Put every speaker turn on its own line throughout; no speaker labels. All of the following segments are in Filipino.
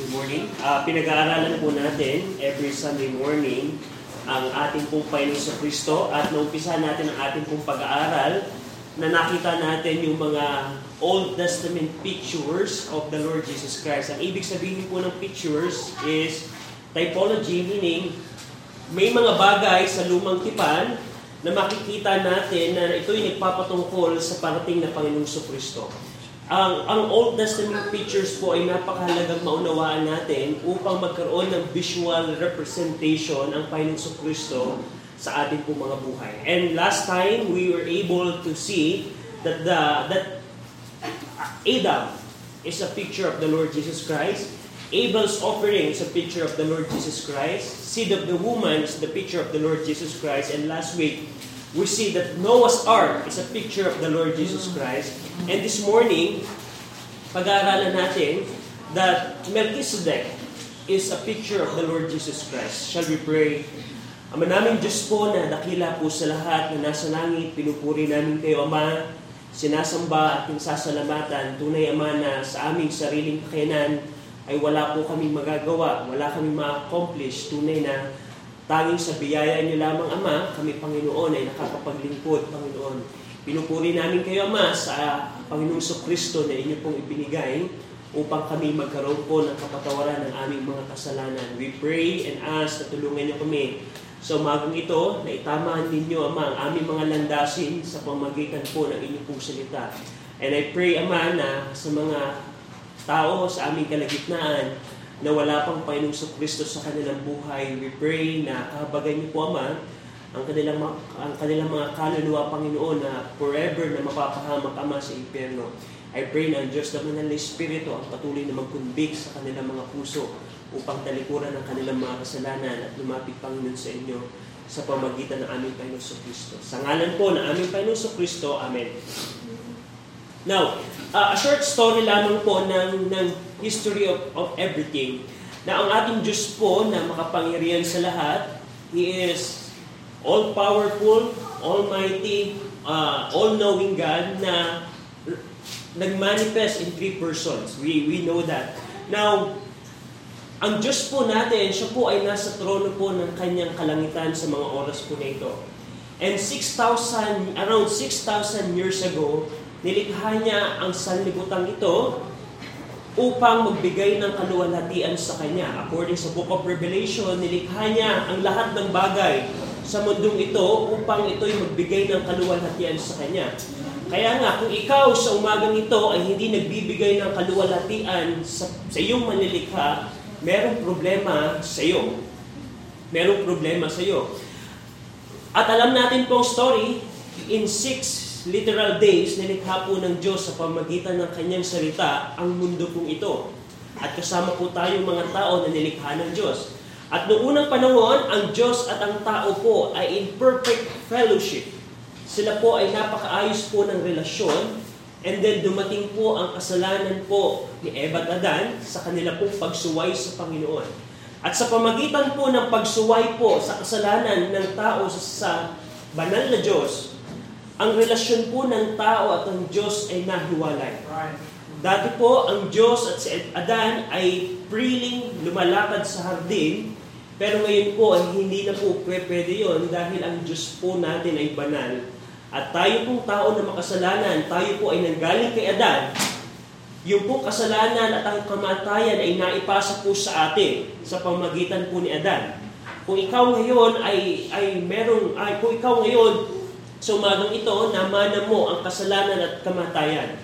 Good morning. Uh, pinag-aaralan po natin every Sunday morning ang ating pong Panginoon Kristo at naumpisa natin ang ating pong pag-aaral na nakita natin yung mga Old Testament pictures of the Lord Jesus Christ. Ang ibig sabihin po ng pictures is typology, meaning may mga bagay sa lumang tipan na makikita natin na ito'y nagpapatungkol sa parating na Panginoong Kristo. Ang, ang Old Testament pictures po ay napakahalagang maunawaan natin upang magkaroon ng visual representation ang Panginoong Kristo sa ating pong mga buhay. And last time, we were able to see that the that Adam is a picture of the Lord Jesus Christ. Abel's offering is a picture of the Lord Jesus Christ. Seed of the woman is the picture of the Lord Jesus Christ. And last week, we see that Noah's Ark is a picture of the Lord Jesus Christ. And this morning, pag-aaralan natin that Melchizedek is a picture of the Lord Jesus Christ. Shall we pray? Ama namin Diyos po na dakila po sa lahat na nasa langit, pinupuri namin kayo, Ama, sinasamba at sasalamatan. Tunay, Ama, na sa aming sariling kakayanan ay wala po kaming magagawa, wala kaming ma-accomplish. Tunay na Tanging sa biyaya niyo lamang, Ama, kami Panginoon ay nakapapaglingkod, Panginoon. Pinupuri namin kayo, Ama, sa Panginoong So Kristo na inyo pong ibinigay upang kami magkaroon po ng kapatawaran ng aming mga kasalanan. We pray and ask na tulungan niyo kami sa umagang ito na itamahan ninyo, Ama, ang aming mga landasin sa pamagitan po ng inyong pong salita. And I pray, Ama, na sa mga tao sa aming kalagitnaan, na wala pang Panginoong Kristo sa kanilang buhay. We pray na kahabagan niyo po, Ama, ang kanilang, ang kanilang mga kaluluwa, Panginoon, na forever na mapapahamak, Ama, sa impyerno. I pray na ang Diyos naman ng Espiritu ang patuloy na mag-convict sa kanilang mga puso upang talikuran ang kanilang mga kasalanan at lumapit, Panginoon, sa inyo sa pamagitan ng aming Panginoon Kristo. Sa ngalan po ng aming Panginoon Kristo, Amen. Now, uh, a short story lamang po ng, ng history of, of everything. Na ang ating Diyos po na makapangyarihan sa lahat, He is all-powerful, almighty, uh, all-knowing God na nag-manifest in three persons. We, we know that. Now, ang Diyos po natin, siya po ay nasa trono po ng kanyang kalangitan sa mga oras po na ito. And 6,000, around 6,000 years ago, Nilikha niya ang sanlibutan ito upang magbigay ng kaluwalhatian sa Kanya. According sa Book of Revelation, nilikha niya ang lahat ng bagay sa mundong ito upang ito'y magbigay ng kaluwalhatian sa Kanya. Kaya nga, kung ikaw sa umagang ito ay hindi nagbibigay ng kaluwalhatian sa, sa iyong manilikha, merong problema sa iyo. Merong problema sa iyo. At alam natin pong story, in 6 literal days, nilikha po ng Diyos sa pamagitan ng kanyang salita ang mundo pong ito. At kasama po tayong mga tao na nilikha ng Diyos. At noong unang panahon, ang Diyos at ang tao po ay in perfect fellowship. Sila po ay napakaayos po ng relasyon and then dumating po ang kasalanan po ni Eva at Adan sa kanila pong pagsuway sa Panginoon. At sa pamagitan po ng pagsuway po sa kasalanan ng tao sa banal na Diyos, ang relasyon po ng tao at ang Diyos ay nahiwalay. Dati po, ang Diyos at si Adan ay freely lumalakad sa hardin, pero ngayon po ay hindi na po pwede yon dahil ang Diyos po natin ay banal. At tayo pong tao na makasalanan, tayo po ay nanggaling kay Adan, yung po kasalanan at ang kamatayan ay naipasa po sa atin sa pamagitan po ni Adan. Kung ikaw ngayon ay ay merong ay kung ikaw ngayon So umagang ito, namana mo ang kasalanan at kamatayan.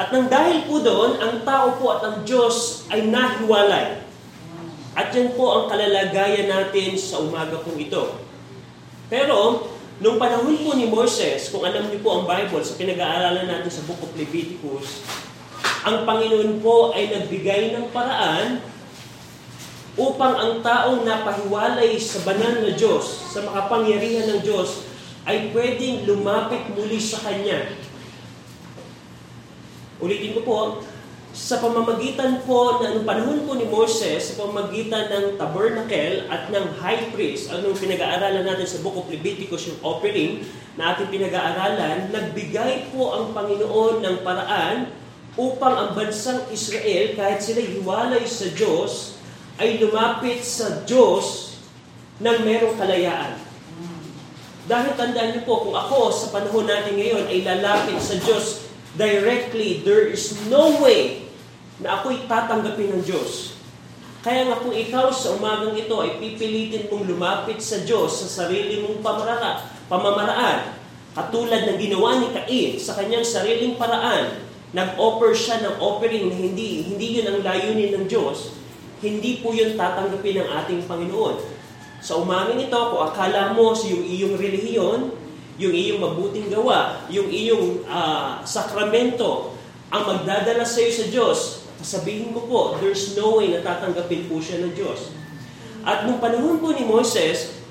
At nang dahil po doon, ang tao po at ang Diyos ay nahiwalay. At yan po ang kalalagayan natin sa umaga pong ito. Pero, nung panahon po ni Moses, kung alam niyo po ang Bible, sa pinag-aaralan natin sa Book of Leviticus, ang Panginoon po ay nagbigay ng paraan upang ang taong napahiwalay sa banal na Diyos, sa makapangyarihan ng Diyos, ay pwedeng lumapit muli sa Kanya. Ulitin ko po, sa pamamagitan po ng panahon po ni Moses, sa pamamagitan ng tabernacle at ng high priest, anong pinag-aaralan natin sa Book of Leviticus, yung offering na ating pinag-aaralan, nagbigay po ang Panginoon ng paraan upang ang bansang Israel, kahit sila hiwalay sa Diyos, ay lumapit sa Diyos ng merong kalayaan. Dahil tandaan niyo po, kung ako sa panahon natin ngayon ay lalapit sa Diyos directly, there is no way na ako'y tatanggapin ng Diyos. Kaya nga kung ikaw sa umagang ito ay pipilitin mong lumapit sa Diyos sa sarili mong pamarara, pamamaraan, katulad ng ginawa ni Cain sa kanyang sariling paraan, nag-offer siya ng offering na hindi, hindi yun ang layunin ng Diyos, hindi po yun tatanggapin ng ating Panginoon. Sa umamin ito, kung akala mo yung iyong relihiyon, yung iyong mabuting gawa, yung iyong uh, sakramento, ang magdadala sa iyo sa Diyos, sabihin mo po, there's no way na tatanggapin po siya ng Diyos. At nung panahon po ni Moses,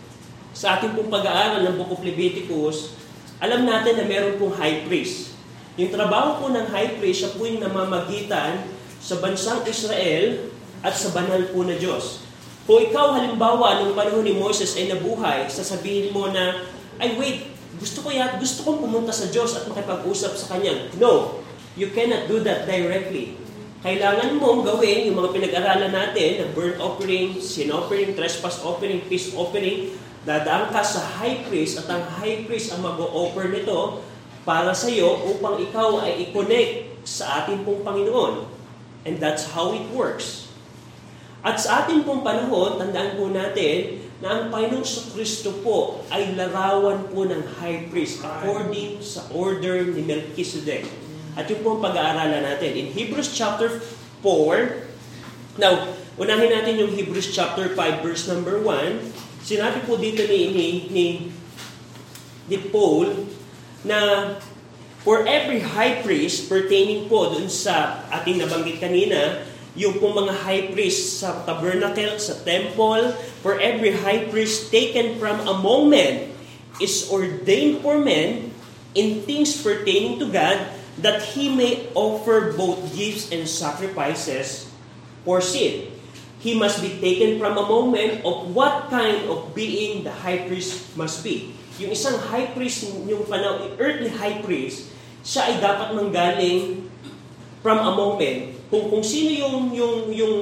sa ating pong pag-aaral ng Book of Leviticus, alam natin na meron pong high priest. Yung trabaho po ng high priest, siya po yung namamagitan sa bansang Israel at sa banal po na Diyos. Kung ikaw halimbawa, nung panahon ni Moses ay nabuhay, sasabihin mo na, ay wait, gusto ko yan, gusto kong pumunta sa Diyos at makipag-usap sa Kanya. No, you cannot do that directly. Kailangan mong gawin yung mga pinag-aralan natin, na burnt offering, sin offering, trespass offering, peace offering, dadaan ka sa high priest at ang high priest ang mag-offer nito para sa iyo upang ikaw ay i-connect sa ating pong Panginoon. And that's how it works. At sa ating pong panahon, tandaan po natin na ang Panginoong sa Kristo po ay larawan po ng high priest according sa order ni Melchizedek. At yung po ang pag-aaralan natin. In Hebrews chapter 4, now, unahin natin yung Hebrews chapter 5 verse number 1. Sinabi po dito ni, ni, ni, ni Paul na for every high priest pertaining po dun sa ating nabanggit kanina, yung pong mga high priest sa tabernacle, sa temple, for every high priest taken from among men is ordained for men in things pertaining to God, that he may offer both gifts and sacrifices for sin. He must be taken from among men of what kind of being the high priest must be. Yung isang high priest, yung panahon, earthly high priest, siya ay dapat manggaling from among men kung kung sino yung yung yung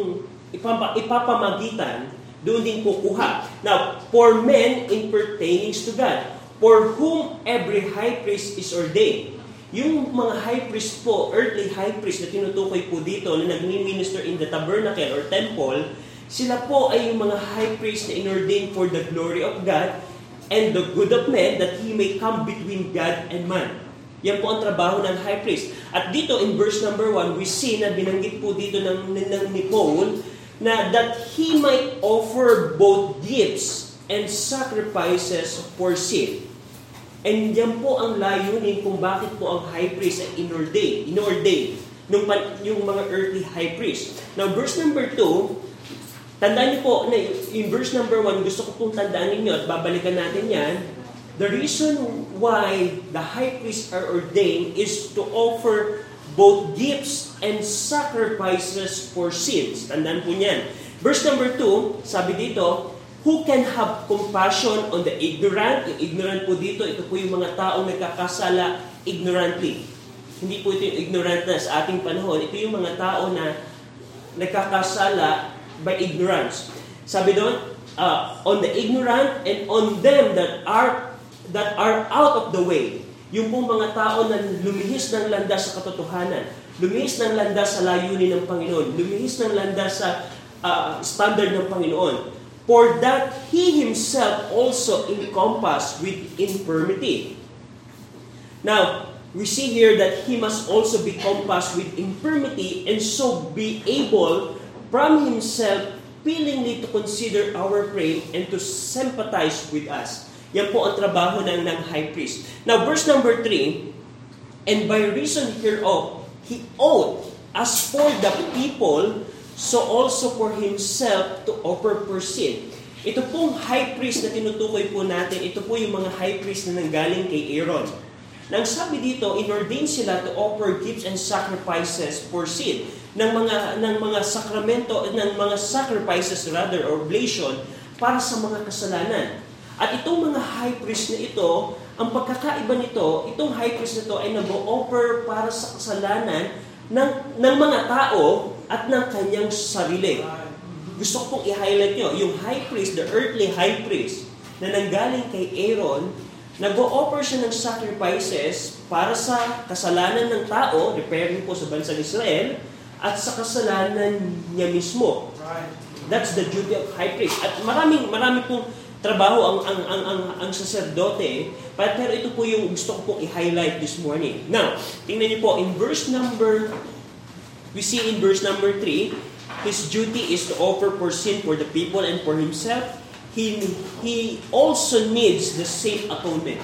ipapa, ipapamagitan, doon din kukuha. Now, for men in pertaining to God, for whom every high priest is ordained. Yung mga high priest po, earthly high priest na tinutukoy po dito na nagmi-minister in the tabernacle or temple, sila po ay yung mga high priest na inordained for the glory of God and the good of men that he may come between God and man. Yan po ang trabaho ng high priest. At dito in verse number 1, we see na binanggit po dito ng, ng ni Paul na that he might offer both gifts and sacrifices for sin. And yan po ang layunin kung bakit po ang high priest ay inordain, inordain nung yung mga earthly high priest. Now, verse number 2, tandaan niyo po na in verse number 1, gusto ko pong tandaan ninyo at babalikan natin yan, The reason why the high priests are ordained is to offer both gifts and sacrifices for sins. Tandaan po niyan. Verse number 2, sabi dito, Who can have compassion on the ignorant? Yung ignorant po dito, ito po yung mga taong nagkakasala ignorantly. Hindi po ito yung ignorant na sa ating panahon. Ito yung mga tao na nagkakasala by ignorance. Sabi doon, uh, on the ignorant and on them that are that are out of the way. Yung pong mga tao na lumihis ng landas sa katotohanan, lumihis ng landas sa layunin ng Panginoon, lumihis ng landas sa uh, standard ng Panginoon. For that He Himself also encompassed with infirmity. Now, we see here that He must also be compassed with infirmity and so be able from Himself willingly to consider our frame and to sympathize with us. Yan po ang trabaho ng, ng high priest. Now, verse number 3, And by reason hereof, he owed, as for the people, so also for himself to offer for sin. Ito pong high priest na tinutukoy po natin, ito po yung mga high priest na nanggaling kay Aaron. Nang sabi dito, inordain sila to offer gifts and sacrifices for sin ng mga ng mga sakramento ng mga sacrifices rather or oblation para sa mga kasalanan. At itong mga high priest na ito, ang pagkakaiba nito, itong high priest na ito ay nag-offer para sa kasalanan ng, ng mga tao at ng kanyang sarili. Gusto ko pong i-highlight nyo, yung high priest, the earthly high priest, na nanggaling kay Aaron, nag-o-offer siya ng sacrifices para sa kasalanan ng tao, referring po sa bansang Israel, at sa kasalanan niya mismo. That's the duty of high priest. At maraming marami pong trabaho ang ang ang ang, ang saserdote, pero ito po yung gusto ko pong i-highlight this morning. Now, tingnan niyo po in verse number we see in verse number 3, his duty is to offer for sin for the people and for himself. He he also needs the same atonement.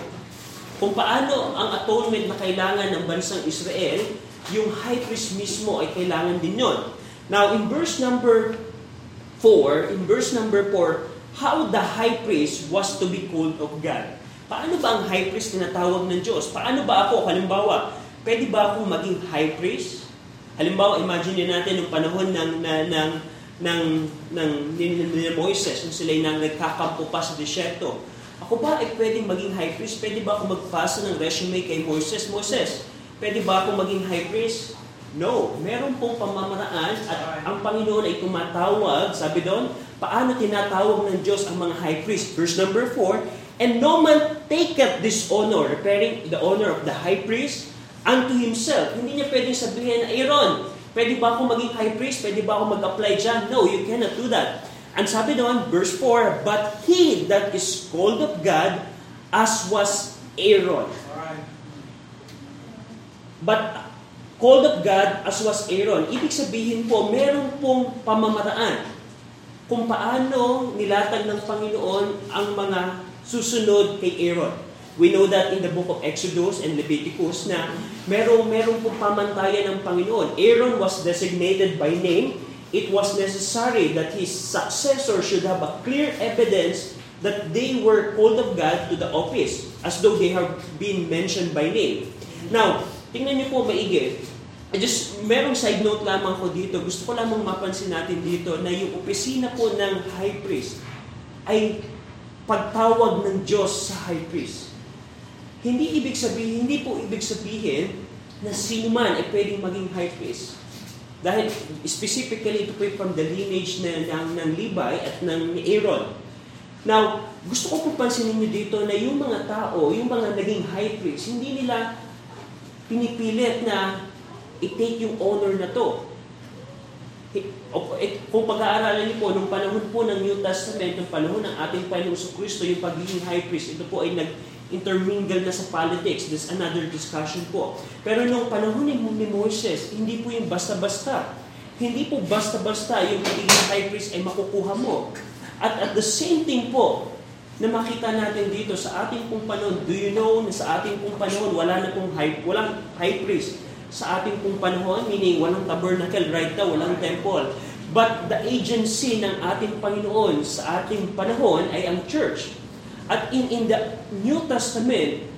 Kung paano ang atonement na kailangan ng bansang Israel, yung high priest mismo ay kailangan din yon. Now, in verse number 4, in verse number 4, how the high priest was to be called of God. Paano ba ang high priest tinatawag ng Diyos? Paano ba ako, halimbawa, pwede ba ako maging high priest? Halimbawa, imagine natin yung panahon ng, ng, ng, ng, ng, ng, ng Moises, nung sila'y nang nagkakampo pa sa disyerto. Ako ba ay pwedeng maging high priest? Pwede ba ako magpasa ng resume kay Moises? Moises, pwede ba ako maging high priest? No, meron pong pamamaraan at ang Panginoon ay tumatawag, sabi doon, paano tinatawag ng Diyos ang mga high priest? Verse number 4, And no man taketh this honor, referring the honor of the high priest, unto himself. Hindi niya pwedeng sabihin, Aaron, pwede ba ako maging high priest? Pwede ba ako mag-apply dyan? No, you cannot do that. And sabi doon, verse 4, But he that is called of God, as was Aaron. But called of God as was Aaron. Ibig sabihin po, meron pong pamamaraan kung paano nilatag ng Panginoon ang mga susunod kay Aaron. We know that in the book of Exodus and Leviticus na merong, merong pong pamantayan ng Panginoon. Aaron was designated by name. It was necessary that his successor should have a clear evidence that they were called of God to the office as though they have been mentioned by name. Now, tingnan niyo po maigi. I just, merong side note lamang ko dito. Gusto ko lamang mapansin natin dito na yung opisina po ng high priest ay pagtawag ng Diyos sa high priest. Hindi ibig sabihin, hindi po ibig sabihin na sino man ay pwedeng maging high priest. Dahil specifically ito po from the lineage na, ng, ng Levi at ng Aaron. Now, gusto ko po pansinin niyo dito na yung mga tao, yung mga naging high priest, hindi nila pinipilit na i-take yung honor na to. Kung pag-aaralan niyo po, nung panahon po ng New Testament, nung panahon ng ating Panginoon Kristo, yung pagiging high priest, ito po ay nag-intermingle na sa politics. This another discussion po. Pero nung panahon ni, Moses, hindi po yung basta-basta. Hindi po basta-basta yung pagiging high priest ay makukuha mo. At at the same thing po, na makita natin dito sa ating pong panahon, do you know na sa ating pong panahon, wala na pong high, walang high priest sa ating pong panahon, meaning walang tabernacle right now, walang temple. But the agency ng ating Panginoon sa ating panahon ay ang church. At in, in the New Testament,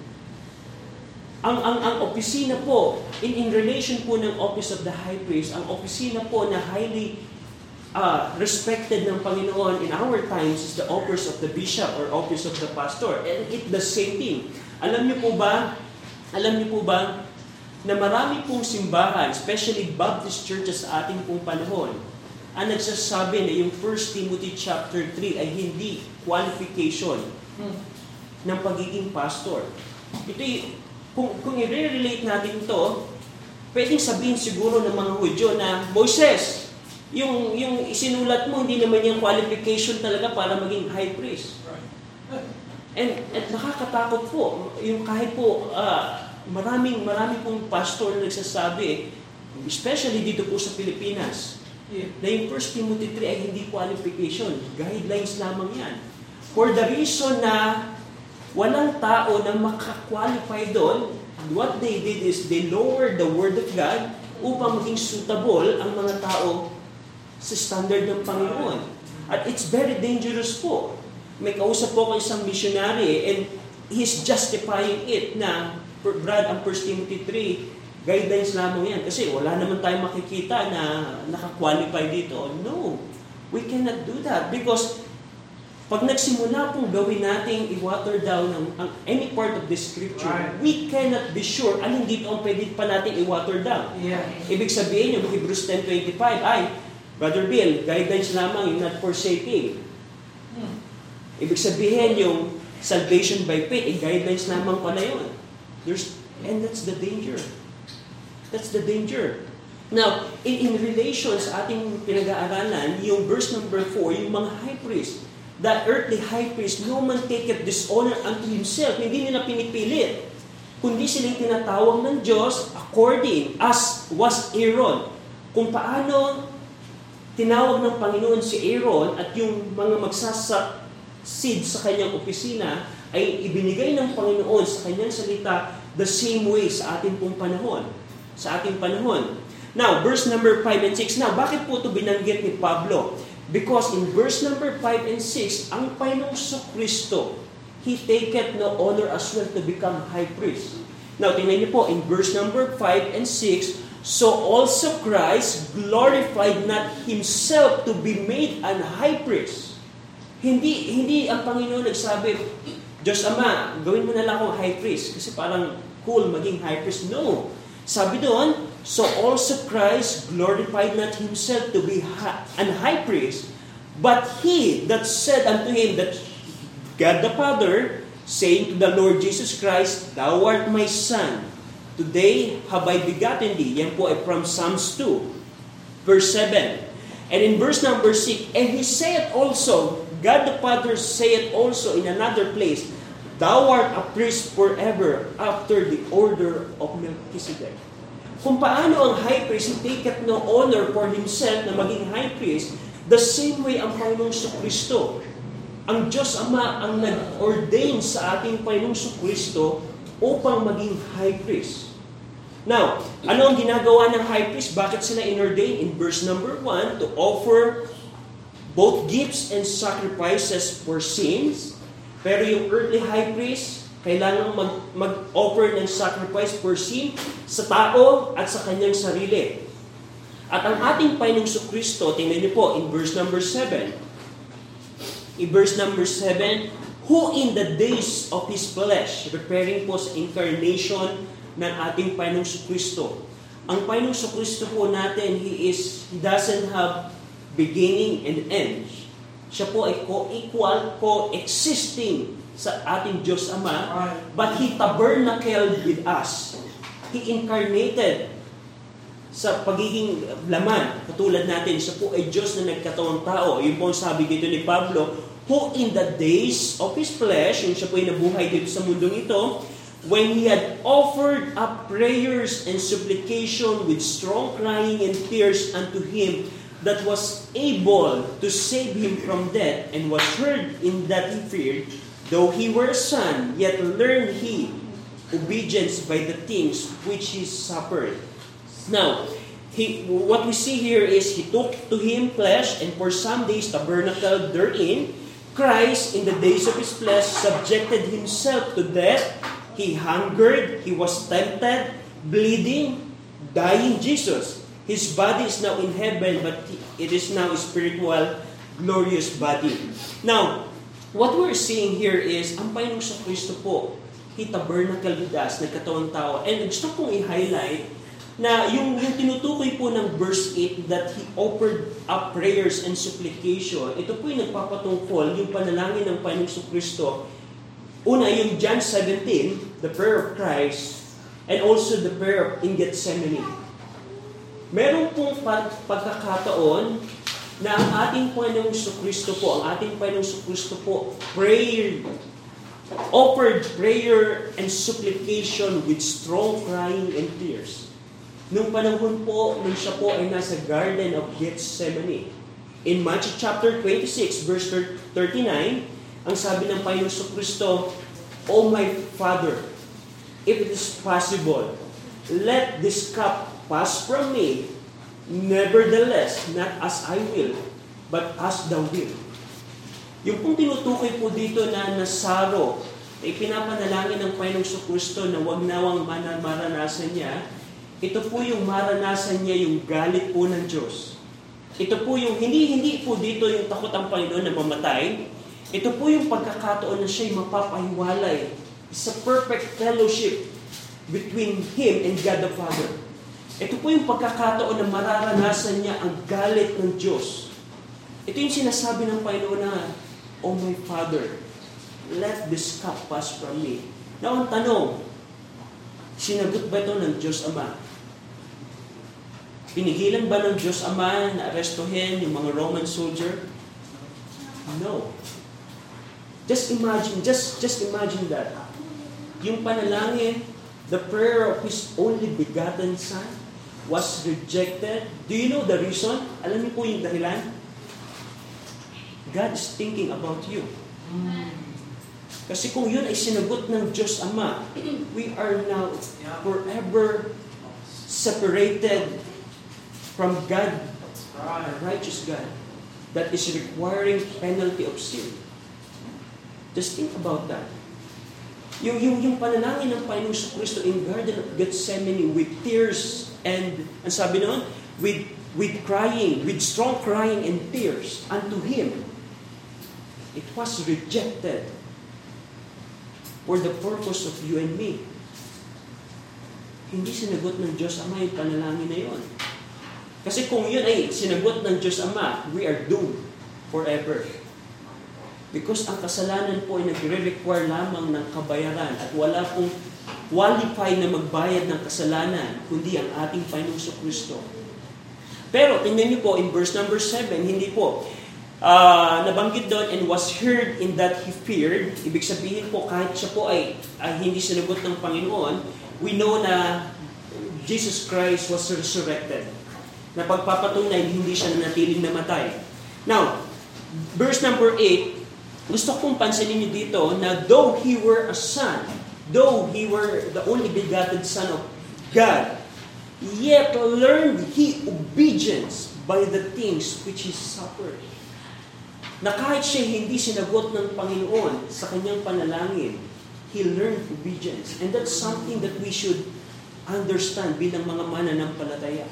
ang, ang, ang opisina po, in, in relation po ng office of the high priest, ang opisina po na highly uh, respected ng Panginoon in our times is the office of the bishop or office of the pastor. And it the same thing. Alam niyo po ba, alam niyo po ba, na marami pong simbahan, especially Baptist churches sa ating pong panahon, ang nagsasabi na yung 1 Timothy chapter 3 ay hindi qualification ng pagiging pastor. Ito kung, kung i-relate natin ito, pwedeng sabihin siguro ng mga Hudyo na, Moises, yung, yung isinulat mo, hindi naman yung qualification talaga para maging high priest. And, at nakakatakot po, yung kahit po, uh, maraming maraming pong pastor na nagsasabi, especially dito po sa Pilipinas, yeah. na yung 1 Timothy 3 ay hindi qualification. Guidelines lamang yan. For the reason na walang tao na makakwalify doon, what they did is they lowered the Word of God upang maging suitable ang mga tao sa standard ng Panginoon. At it's very dangerous po. May kausap po ako isang missionary and he's justifying it na Brad, ang 1 Timothy 3, guidelines lamang yan. Kasi wala naman tayong makikita na nakakwalify dito. No, we cannot do that because Pag nagsimula pong gawin nating i-water down ang, ang any part of the scripture,
Right.
we cannot be sure alin dito ang pwede pa natin i-water down.
Yeah.
Ibig sabihin yung Hebrews 10.25 ay, Brother Bill, guidance lamang yung not forsaking.
Hmm.
Ibig sabihin yung salvation by faith, eh, guidelines lamang pala yun. There's, and that's the danger. That's the danger. Now, in, in relation sa ating pinag-aaralan, yung verse number 4, yung mga high priest, the earthly high priest, no man taketh dishonor unto himself. Hindi nila pinipilit. Kundi sila yung tinatawag ng Diyos according as was Aaron. Kung paano tinawag ng Panginoon si Aaron at yung mga magsasaksid sa kanyang opisina ay ibinigay ng Panginoon sa kanyang salita the same way sa ating pong panahon. Sa ating panahon. Now, verse number 5 and 6. Now, bakit po ito binanggit ni Pablo? Because in verse number 5 and 6, ang Panginoong Kristo, He taketh no honor as well to become high priest. Now, tingnan niyo po, in verse number 5 and 6, So also Christ glorified not Himself to be made an high priest. Hindi, hindi ang Panginoon nagsabi, Diyos Ama, gawin mo na lang akong high priest kasi parang cool maging high priest. No. Sabi doon, So also Christ glorified not himself to be an high priest, but he that said unto him that God the Father, saying to the Lord Jesus Christ, Thou art my Son, today have I begotten thee. Yan po ay from Psalms 2, verse 7. And in verse number 6, And he saith also, God the Father saith also in another place, Thou art a priest forever after the order of Melchizedek. Kung paano ang high priest, he taketh no honor for himself na maging high priest, the same way ang Panginoong Kristo. Ang Diyos Ama ang nag-ordain sa ating Panginoong Kristo upang maging high priest. Now, ano ang ginagawa ng high priest? Bakit sila inordain? In verse number 1, to offer both gifts and sacrifices for sins. Pero yung earthly high priest, kailangan mag, mag-offer ng sacrifice for sin sa tao at sa kanyang sarili. At ang ating Panginoong Kristo, tingnan niyo po in verse number 7. In verse number 7, who in the days of His flesh, preparing po sa incarnation ng ating Panginoong Kristo. Ang Panginoong Kristo po natin, He is, He doesn't have beginning and end. Siya po ay co-equal, co-existing sa ating Diyos Ama, but He tabernacled with us. He incarnated sa pagiging laman. Katulad natin, siya po ay Diyos na nagkatawang tao. Yung po ang sabi dito ni Pablo, who in the days of His flesh, yung siya po ay nabuhay dito sa mundong ito, when He had offered up prayers and supplication with strong crying and tears unto Him that was able to save Him from death and was heard in that He feared, though He were a son, yet learned He obedience by the things which He suffered. Now, he, what we see here is He took to Him flesh and for some days tabernacled therein. Christ, in the days of His flesh, subjected Himself to death. He hungered, He was tempted, bleeding, dying Jesus. His body is now in heaven, but it is now a spiritual, glorious body. Now, what we're seeing here is, ang Panginoong sa Kristo po, He tabernacle with us, nagkatawang tao. And gusto kong i-highlight na yung, yung tinutukoy po ng verse 8 that He offered up prayers and supplication, ito po yung nagpapatungkol, yung panalangin ng Panginoong sa Kristo. Una, yung John 17, the prayer of Christ, and also the prayer of in Gethsemane. Meron pong pagkakataon na ang ating Panginoong Kristo po, ang ating Panginoong Kristo po, prayer, offered prayer and supplication with strong crying and tears. Nung panahon po, nung siya po ay nasa Garden of Gethsemane. In Matthew chapter 26, verse 39, ang sabi ng Panginoong Kristo, O my Father, if it is possible, let this cup pass from me, nevertheless, not as I will, but as thou will. Yung pong tinutukoy po dito na nasaro, ay pinapanalangin ng Panginoong Kristo na wag nawang maranasan niya, ito po yung maranasan niya yung galit po ng Diyos. Ito po yung, hindi, hindi po dito yung takot ang Panginoon na mamatay. Ito po yung pagkakataon na siya'y mapapahiwalay. It's a perfect fellowship between Him and God the Father. Ito po yung pagkakataon na mararanasan niya ang galit ng Diyos. Ito yung sinasabi ng Panginoon na, Oh my Father, let this cup pass from me. Now, ang tanong, sinagot ba ito ng Diyos Ama? Pinigilan ba ng Diyos Ama na arestuhin yung mga Roman soldier? No. Just imagine, just, just imagine that. Yung panalangin, the prayer of His only begotten Son was rejected. Do you know the reason? Alam niyo po yung dahilan? God is thinking about you. Kasi kung yun ay sinagot ng Diyos Ama, we are now forever separated from God, a righteous God, that is requiring penalty of sin. Just think about that. Yung, yung, yung panalangin ng Panginoon sa Kristo in Garden of Gethsemane with tears and, ang sabi noon, with, with crying, with strong crying and tears unto Him, it was rejected for the purpose of you and me. Hindi sinagot ng Diyos Ama yung panalangin na yon. Kasi kung yun ay sinagot ng Diyos Ama, we are doomed forever. Because ang kasalanan po ay nagre-require lamang ng kabayaran at wala pong qualified na magbayad ng kasalanan kundi ang ating Panginoong Kristo. Pero tingnan niyo po in verse number 7, hindi po uh, nabanggit doon and was heard in that he feared. Ibig sabihin po kahit siya po ay, ay hindi sinagot ng Panginoon, we know na Jesus Christ was resurrected. Na pagpapatunay hindi siya nanatiling namatay. Now, verse number 8, gusto kong pansinin niyo dito na though he were a son, though he were the only begotten son of God, yet learned he obedience by the things which he suffered. Na kahit siya hindi sinagot ng Panginoon sa kanyang panalangin, he learned obedience. And that's something that we should understand bilang mga mananampalataya.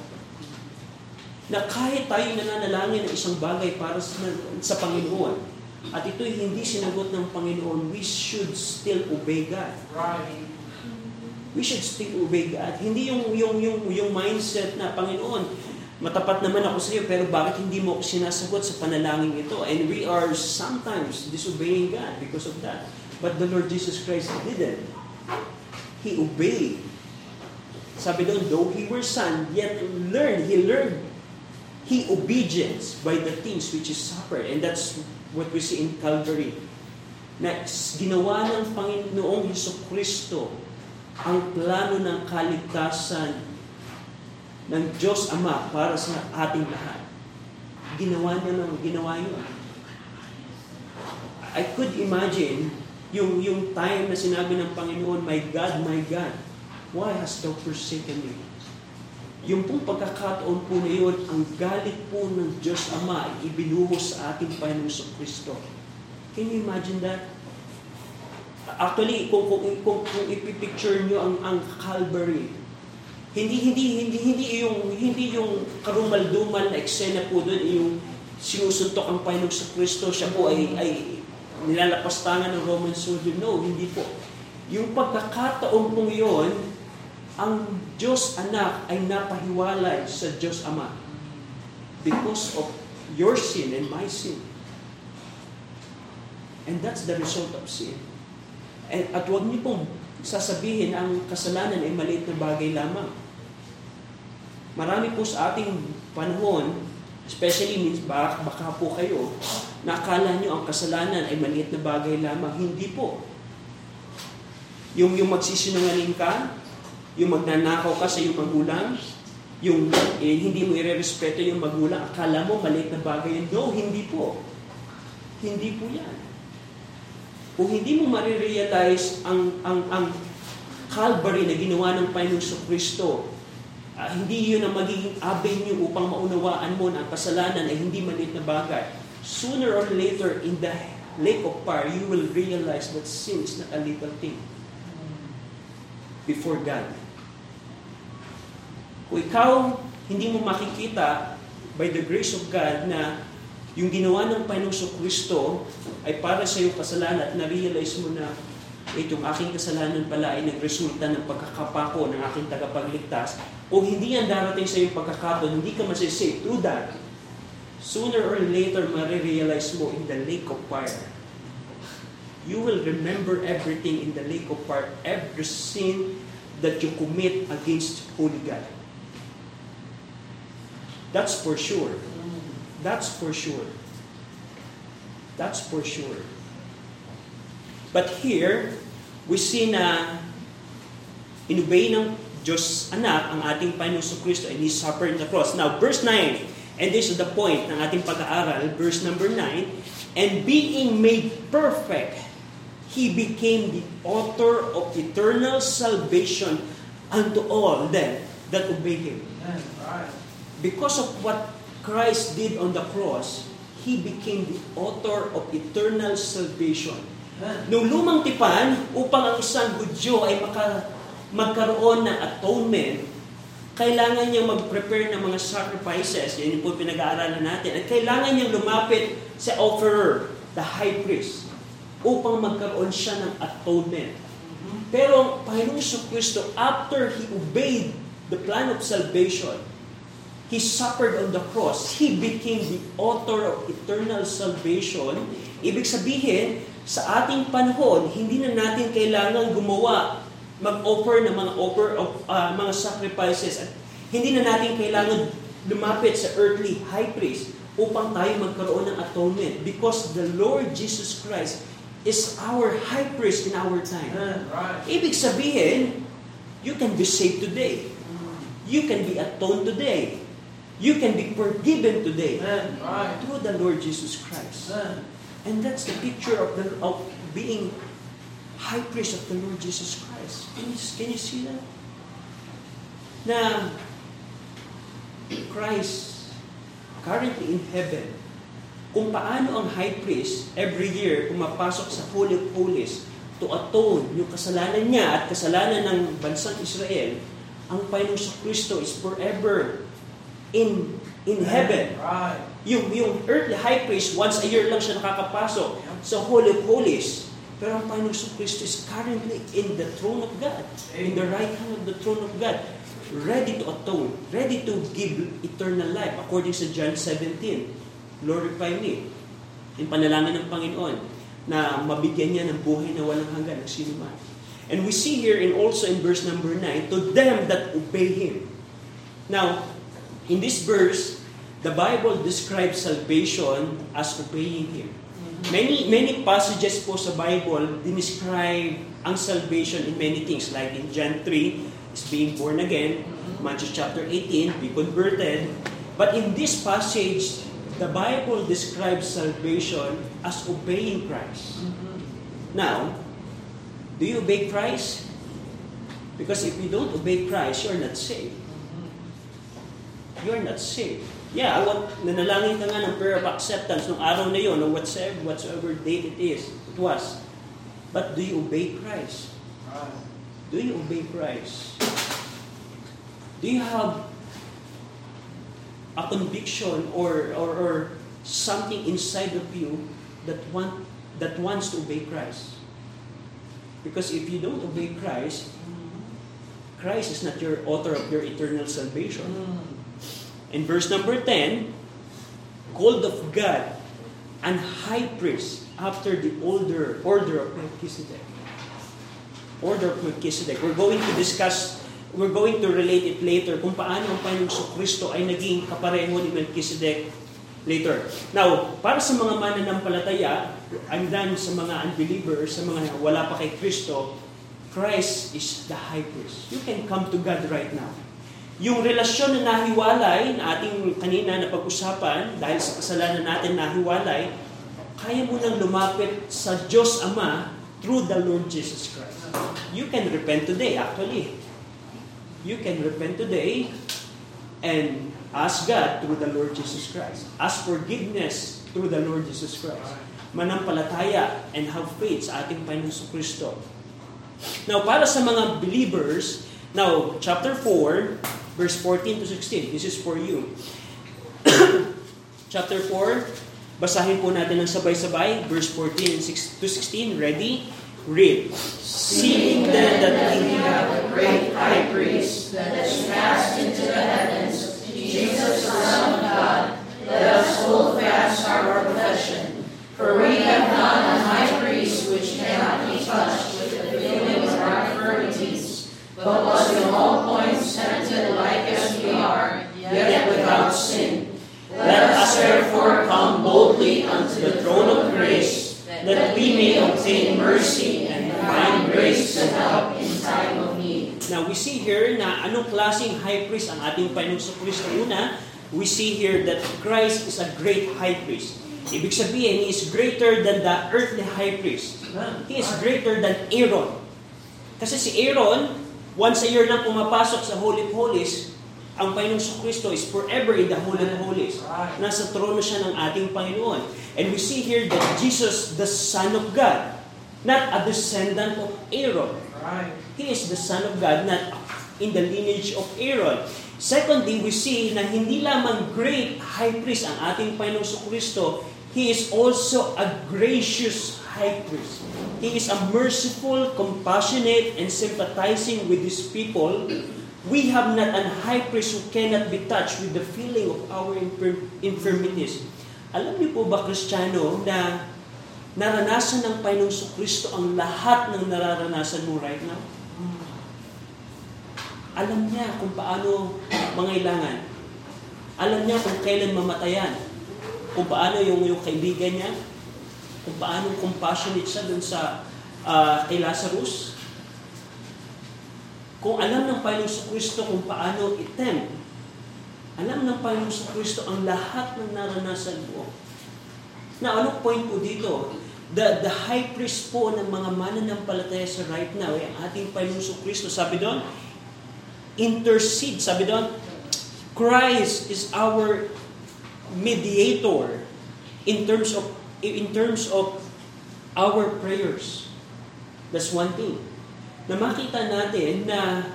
Na kahit tayo nananalangin ng isang bagay para sa, sa Panginoon, at ito'y hindi sinagot ng Panginoon, we should still obey God.
Right.
We should still obey God. Hindi yung, yung, yung, yung mindset na, Panginoon, matapat naman ako sa iyo, pero bakit hindi mo ako sinasagot sa panalangin ito? And we are sometimes disobeying God because of that. But the Lord Jesus Christ didn't. He obeyed. Sabi doon, though he were son, yet learned, he learned he obedience by the things which is suffered. And that's what we see in Calvary, na ginawa ng Panginoong Heso Kristo ang plano ng kaligtasan ng Diyos Ama para sa ating lahat. Ginawa niya ng ginawa yun. I could imagine yung, yung time na sinabi ng Panginoon, My God, my God, why hast thou forsaken me? Yung pong pagkakataon po na yun, ang galit po ng Diyos Ama ay ibinuhos sa ating Panginoon Kristo. Can you imagine that? Actually, kung, kung, kung, kung ipipicture nyo ang, ang Calvary, hindi hindi hindi hindi yung hindi yung karumal-dumal na eksena po doon yung sinusuntok ang Panginoon sa Kristo siya po ay ay nilalapastangan ng Roman soldier no hindi po yung pagkakataon pong yon ang Diyos anak ay napahiwalay sa Diyos Ama because of your sin and my sin. And that's the result of sin. And, at huwag niyo pong sasabihin ang kasalanan ay maliit na bagay lamang. Marami po sa ating panahon, especially means baka, baka po kayo, nakala nyo ang kasalanan ay maliit na bagay lamang. Hindi po. Yung, yung magsisinungaling ka, yung magnanakaw ka sa iyong magulang, yung eh, hindi mo irerespeto yung magulang, akala mo maliit na bagay yan. No, hindi po. Hindi po yan. Kung hindi mo marirealize ang, ang, ang Calvary na ginawa ng Panginoon sa Kristo, uh, hindi yun ang magiging avenue upang maunawaan mo na ang kasalanan ay hindi maliit na bagay. Sooner or later, in the lake of fire, you will realize that sin is not a little thing before God. Kung ikaw hindi mo makikita by the grace of God na Yung ginawa ng Panginoong Kristo ay para sa iyong kasalanan at na-realize mo na itong aking kasalanan pala ay nagresulta ng pagkakapako ng aking tagapagligtas. Kung hindi yan darating sa iyong pagkakataon, hindi ka masisave through that. Sooner or later, marirealize mo in the lake of fire. You will remember everything in the lake of fire, every sin that you commit against Holy God. That's for sure. That's for sure. That's for sure. But here, we see na inubay ng Diyos anak ang ating Panginoon Kristo and He suffered the cross. Now, verse 9, and this is the point ng ating pag-aaral, verse number 9, and being made perfect, He became the author of eternal salvation unto all them that obey Him. Because of what Christ did on the cross, He became the author of eternal salvation. Nung lumang tipan, upang ang isang Hudyo ay maka, magkaroon ng atonement, kailangan niyang mag-prepare ng mga sacrifices. Yan yung po pinag-aaralan natin. At kailangan niyang lumapit sa offerer, the high priest, upang magkaroon siya ng atonement. Pero Panginoong Kristo, after He obeyed the plan of salvation, He suffered on the cross. He became the author of eternal salvation. Ibig sabihin, sa ating panahon, hindi na natin kailangan gumawa mag-offer ng mga offer of uh, mga sacrifices at hindi na natin kailangan lumapit sa earthly high priest upang tayo magkaroon ng atonement because the Lord Jesus Christ is our high priest in our time.
Right.
Ibig sabihin, you can be saved today. You can be atoned today. You can be forgiven today
Right.
through the Lord Jesus Christ.
Amen.
And that's the picture of the of being high priest of the Lord Jesus Christ. Can you, can you see that? Na Christ currently in heaven, kung paano ang high priest every year pumapasok sa Holy of Holies to atone yung kasalanan niya at kasalanan ng bansang Israel, ang Panginoong Kristo is forever in in heaven.
Right.
Yung, yung earthly high priest, once a year lang siya nakakapasok sa Holy of Holies. Pero ang Panginoong Kristo is currently in the throne of God, in the right hand of the throne of God, ready to atone, ready to give eternal life, according sa John 17. Glorify me. Yung panalangin ng Panginoon na mabigyan niya ng buhay na walang hanggan ng sino man. And we see here in also in verse number 9, to them that obey Him. Now, in this verse, the Bible describes salvation as obeying Him. Many many passages po sa Bible describe ang salvation in many things. Like in John 3, is being born again. Matthew chapter 18, be converted. But in this passage, the Bible describes salvation as obeying Christ. Now, do you obey Christ? Because if you don't obey Christ, you're not saved. You're not saved. Yeah, what, nanalangin ka nga ng prayer of acceptance nung araw na yun, or whatsoever, whatsoever date it is, it was. But do you obey Christ? Do you obey Christ? Do you have a conviction or, or, or something inside of you that want that wants to obey Christ? Because if you don't obey Christ, Christ is not your author of your eternal salvation. In verse number 10, called of God and high priest after the older order of Melchizedek. Order of Melchizedek. We're going to discuss, we're going to relate it later kung paano ang Panginoong Kristo ay naging kapareho ni Melchizedek later. Now, para sa mga mananampalataya, I'm done sa mga unbelievers, sa mga wala pa kay Kristo, Christ is the high priest. You can come to God right now. Yung relasyon na nahiwalay na ating kanina na pag-usapan dahil sa kasalanan natin nahiwalay, kaya mo nang lumapit sa Diyos Ama through the Lord Jesus Christ. You can repent today, actually. You can repent today and ask God through the Lord Jesus Christ. Ask forgiveness through the Lord Jesus Christ. Manampalataya and have faith sa ating Panginoon Kristo. Now, para sa mga believers, now, chapter 4, verse 14 to 16, this is for you. chapter 4, Basahin po natin ng sabay-sabay, verse 14 and 6 to 16. Ready? Read.
Seeing then that we have a great high priest that has passed into the heavens, Jesus the Son of God, let us hold fast our profession. For we have not a high priest which cannot be touched with the feeling of our infirmities, but was in all points tempted like as we are, yet without sin. Let us therefore come boldly unto the throne of grace, that we may obtain mercy and find grace to help in time of need.
Now, we see here na anong klaseng high priest ang ating Panginoong sa Kristo. Una, we see here that Christ is a great high priest. Ibig sabihin, He is greater than the earthly high priest. He is greater than Aaron. Kasi si Aaron, once a year lang pumapasok sa Holy of Holies, ang Panginoong sa Kristo is forever in the Holy of Holies. Nasa trono siya ng ating Panginoon. And we see here that Jesus, the Son of God, not a descendant of Aaron. He is the Son of God, not in the lineage of Aaron. Secondly, we see na hindi lamang great high priest ang ating Panginoong Kristo, He is also a gracious high priest. He is a merciful, compassionate, and sympathizing with His people. We have not an high priest who cannot be touched with the feeling of our infirm- infirmities. Alam niyo po ba, Kristiyano, na naranasan ng Panginoong Kristo ang lahat ng nararanasan mo right now? Alam niya kung paano mangailangan. Alam niya kung kailan mamatayan. Kung paano yung, yung kaibigan niya. Kung paano compassionate siya dun sa uh, kay Lazarus. Kung alam ng Panginoong Kristo kung paano item, alam ng Panginoong Kristo ang lahat ng naranasan mo. Na anong point po dito? The, the high priest po ng mga mananampalataya sa right now, ay ang ating Panginoong Kristo. Sabi doon, intercede. Sabi doon, Christ is our mediator in terms of in terms of our prayers. That's one thing. Na makita natin na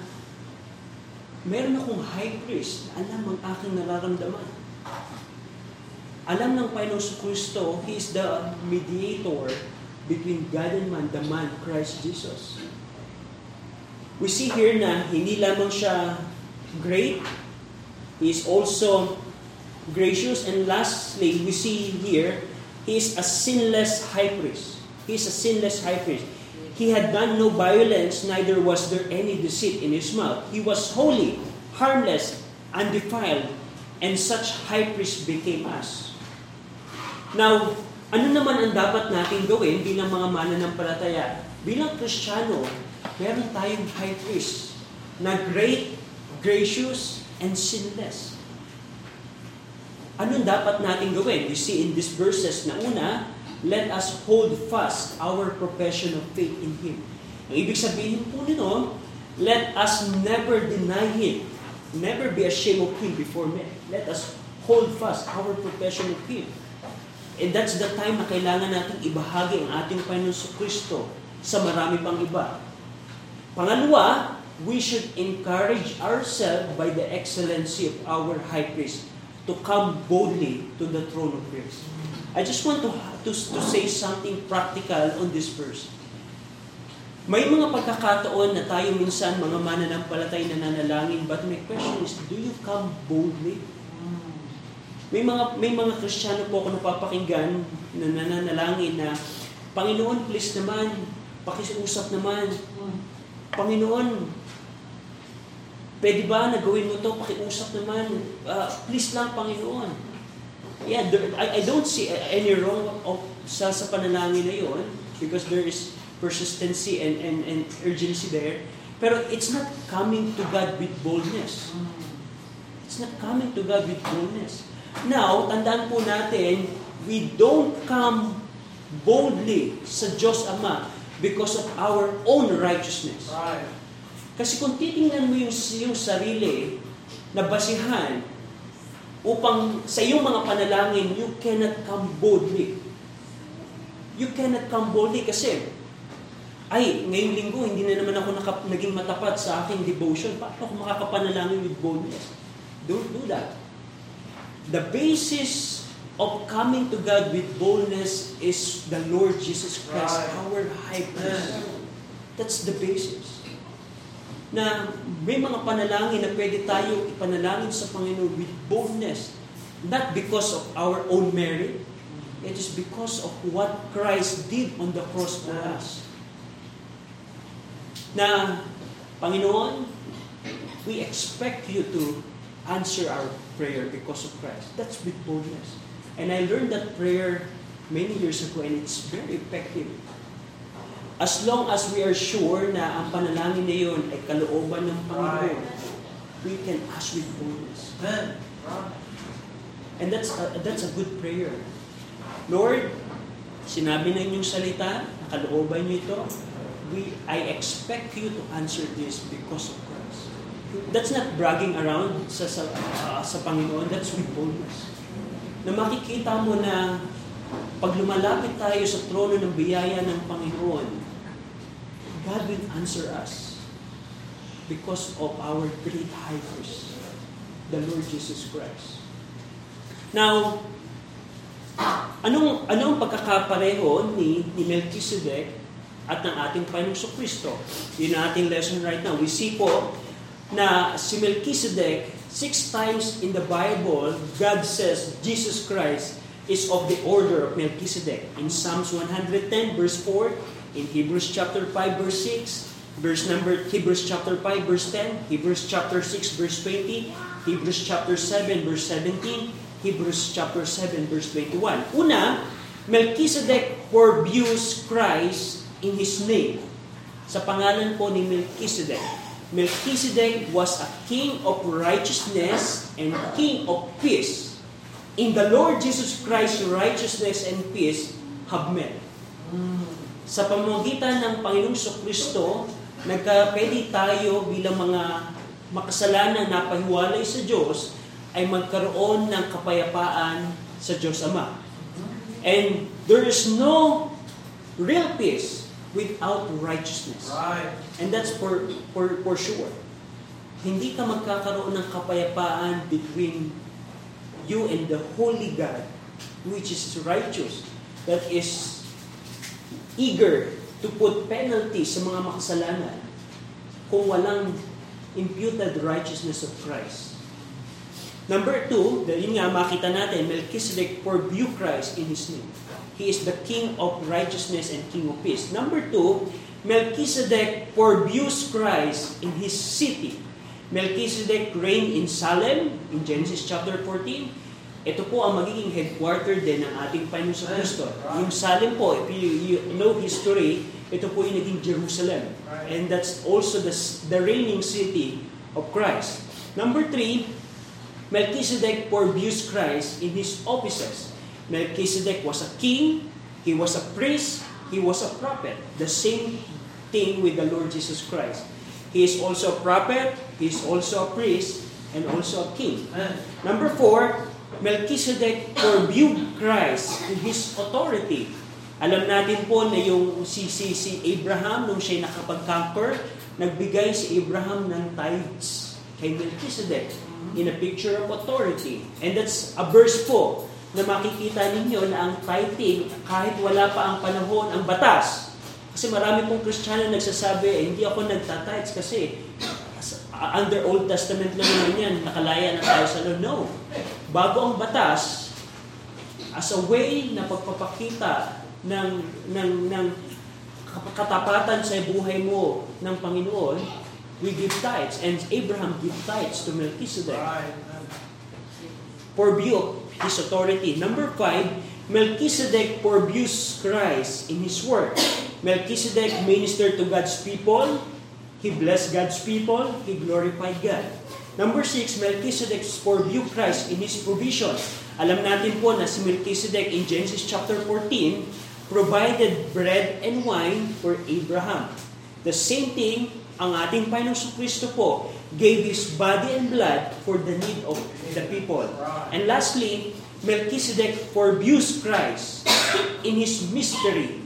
meron akong high priest na alam ang aking nararamdaman. Alam ng Panginoon Kristo, He is the mediator between God and man, the man, Christ Jesus. We see here na hindi lamang siya great, He is also gracious. And lastly, we see here, He is a sinless high priest. He is a sinless high priest. He had done no violence, neither was there any deceit in his mouth. He was holy, harmless, undefiled, and such high priest became us. Now, ano naman ang dapat natin gawin bilang mga mananampalataya? Bilang Kristiyano, meron tayong high priest na great, gracious, and sinless. Anong dapat natin gawin? We see in these verses na una, let us hold fast our profession of faith in Him. Ang ibig sabihin po nito, let us never deny Him. Never be ashamed of Him before men. Let us hold fast our profession of Him. And that's the time na kailangan natin ibahagi ang ating Panginoon sa Kristo sa marami pang iba. Pangalawa, we should encourage ourselves by the excellency of our high priest to come boldly to the throne of grace. I just want to, to, to say something practical on this verse. May mga pagkakataon na tayo minsan, mga mananampalatay na nanalangin, but my question is, do you come boldly? May mga may mga Kristiyano po ako napapakinggan na nananalangin na Panginoon, please naman, pakiusap naman. Panginoon, pwede ba na gawin mo to? Pakiusap naman. Uh, please lang, Panginoon. Yeah, there, I, I don't see any wrong of, sa, sa panalangin na yon because there is persistency and, and, and urgency there. Pero it's not coming to God with boldness. It's not coming to God with boldness. Now, tandaan po natin, we don't come boldly sa Diyos Ama because of our own righteousness.
Right.
Kasi kung titingnan mo yung, yung sarili na basihan upang sa iyong mga panalangin, you cannot come boldly. You cannot come boldly kasi ay, ngayong linggo, hindi na naman ako nakap, naging matapat sa aking devotion. Paano ako makakapanalangin with boldness? Don't do that. The basis of coming to God with boldness is the Lord Jesus Christ,
Right.
our high priest. That's the basis. Na may mga panalangin na pwede tayo ipanalangin sa Panginoon with boldness. Not because of our own merit. It is because of what Christ did on the cross for us. Na, Panginoon, we expect you to answer our prayer because of Christ. That's with boldness. And I learned that prayer many years ago and it's very effective. As long as we are sure na ang panalangin na yun ay kalooban ng Panginoon, we can ask with boldness.
Amen.
And that's a, that's a good prayer. Lord, sinabi na inyong salita, nakalooban niyo ito, we, I expect you to answer this because of Christ. That's not bragging around sa, sa, ah, sa Panginoon, that's with boldness. Na makikita mo na pag lumalapit tayo sa trono ng biyaya ng Panginoon, God will answer us because of our great high priest, the Lord Jesus Christ. Now, anong anong pagkakapareho ni ni Melchizedek at ng ating Panginoong Kristo? Yun ang ating lesson right now. We see po na si Melchizedek, six times in the Bible, God says Jesus Christ is of the order of Melchizedek. In Psalms 110 verse 4, in Hebrews chapter 5 verse 6, verse number Hebrews chapter 5 verse 10, Hebrews chapter 6 verse 20, Hebrews chapter 7 verse 17, Hebrews chapter 7 verse 21. Una, Melchizedek forbius Christ in his name. Sa pangalan po ni Melchizedek. Melchizedek was a king of righteousness and king of peace. In the Lord Jesus Christ, righteousness and peace have met. Sa pamamagitan ng Panginoong Kristo, nagkapwede tayo bilang mga makasalanan na pahiwalay sa Diyos ay magkaroon ng kapayapaan sa Diyos Ama. And there is no real peace without righteousness.
Right.
And that's for, for, for sure. Hindi ka magkakaroon ng kapayapaan between you and the Holy God, which is righteous, that is eager to put penalty sa mga makasalanan kung walang imputed righteousness of Christ. Number two, dahil nga makita natin, Melchizedek forbue Christ in His name. He is the King of righteousness and King of peace. Number two, Melchizedek forbues Christ in His city. Melchizedek reigned in Salem, in Genesis chapter 14. Ito po ang magiging headquarter din ng ating Panginoon sa Kristo. Yung Salem po, if you, you know history, ito po yung naging Jerusalem. And that's also the, the reigning city of Christ. Number three, Melchizedek forbues Christ in his offices. Melchizedek was a king, he was a priest, he was a prophet. The same thing with the Lord Jesus Christ. He is also a prophet, he is also a priest, and also a king. Number four, Melchizedek forbue Christ in his authority. Alam natin po na yung si, si, si Abraham, nung siya nakapag-conquer, nagbigay si Abraham ng tithes kay Melchizedek in a picture of authority. And that's a verse po na makikita ninyo na ang tithing, kahit wala pa ang panahon, ang batas. Kasi marami pong Kristiyano nagsasabi, eh, hindi ako nagtatites kasi as- under Old Testament lang naman yan, nakalaya na tayo sa Lord. No. Bago ang batas, as a way na pagpapakita ng, ng, ng katapatan sa buhay mo ng Panginoon, we give tithes. And Abraham give tithes to Melchizedek
Right.
for view of his authority. Number five, Melchizedek forbues Christ in his work. Melchizedek ministered to God's people. He blessed God's people. He glorified God. Number six, Melchizedek forbue Christ in his provision. Alam natin po na si Melchizedek in Genesis chapter 14 provided bread and wine for Abraham. The same thing, ang ating Panginoong Kristo po gave His body and blood for the need of the people. And lastly, Melchizedek forbues Christ in His mystery.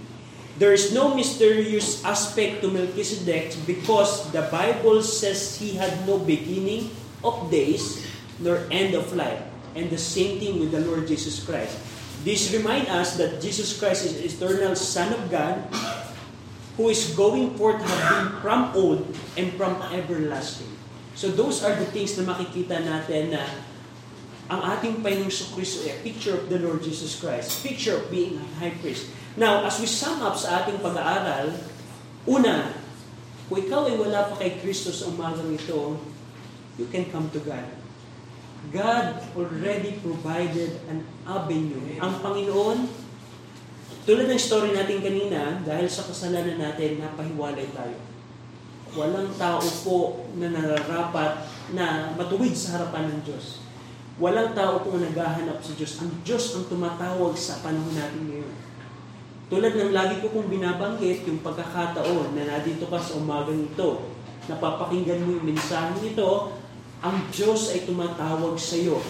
There is no mysterious aspect to Melchizedek because the Bible says he had no beginning of days nor end of life. And the same thing with the Lord Jesus Christ. This remind us that Jesus Christ is eternal Son of God who is going forth been from old and from everlasting. So those are the things na makikita natin na ang ating Panginoong Kristo ay a picture of the Lord Jesus Christ, picture of being a high priest. Now, as we sum up sa ating pag-aaral, una, kung ikaw ay wala pa kay Kristo sa umagang ito, you can come to God. God already provided an avenue. Ang Panginoon, tulad ng story natin kanina, dahil sa kasalanan natin, napahiwalay tayo. Walang tao po na nararapat na matuwid sa harapan ng Diyos. Walang tao po na naghahanap sa Diyos. Ang Diyos ang tumatawag sa panahon natin ngayon. Tulad ng lagi ko kong binabanggit, yung pagkakataon na nandito ka sa umagang ito, napapakinggan mo yung mensahe nito, ang Diyos ay tumatawag sa iyo.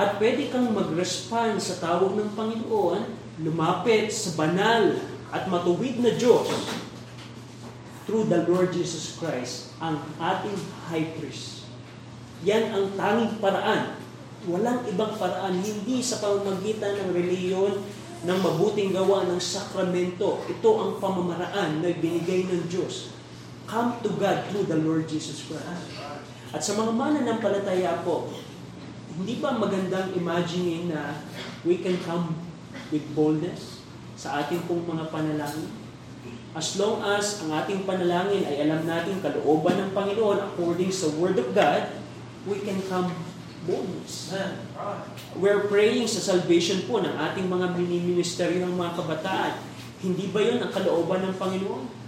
At pwede kang mag-respond sa tawag ng Panginoon, lumapit sa banal at matuwid na Diyos through the Lord Jesus Christ, ang ating high priest. Yan ang tanging paraan. Walang ibang paraan, hindi sa pamamagitan ng reliyon, ng mabuting gawa ng sakramento. Ito ang pamamaraan na binigay ng Diyos. Come to God through the Lord Jesus Christ. At sa mga mananampalataya po, hindi ba magandang imaginein na we can come with boldness sa ating pong mga panalangin? As long as ang ating panalangin ay alam natin kalooban ng Panginoon according sa Word of God, we can come boldness. We're praying sa salvation po ng ating mga mini-ministeryo ng mga kabataan. Hindi ba yun ang kalooban ng Panginoon?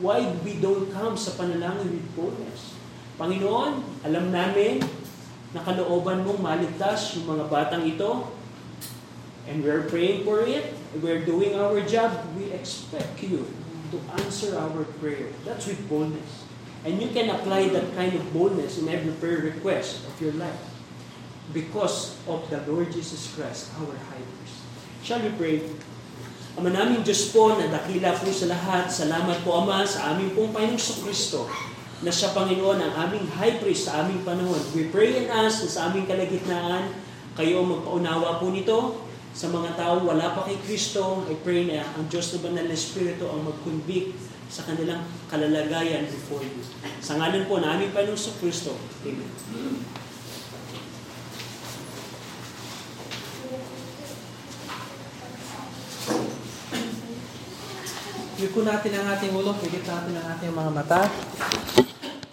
Why we don't come sa panalangin with boldness? Panginoon, alam namin na kalooban mong maligtas yung mga batang ito. And we're praying for it. We're doing our job. We expect you to answer our prayer. That's with boldness. And you can apply that kind of boldness in every prayer request of your life because of the Lord Jesus Christ, our high priest. Shall we pray? Ama namin Diyos po na dakila po sa lahat, salamat po Ama sa aming pong Panginoong Kristo na siya Panginoon ang aming high priest sa aming panahon. We pray and ask na sa aming kalagitnaan, kayo magpaunawa po nito sa mga tao wala pa kay Kristo. I pray na ang Diyos na Banal na Espiritu ang mag-convict sa kanilang kalalagayan before you. Sa ngalan po na aming Panginoong sa Kristo. Amen.
Yuko natin ang ating ulo, pigit natin ang ating mga mata.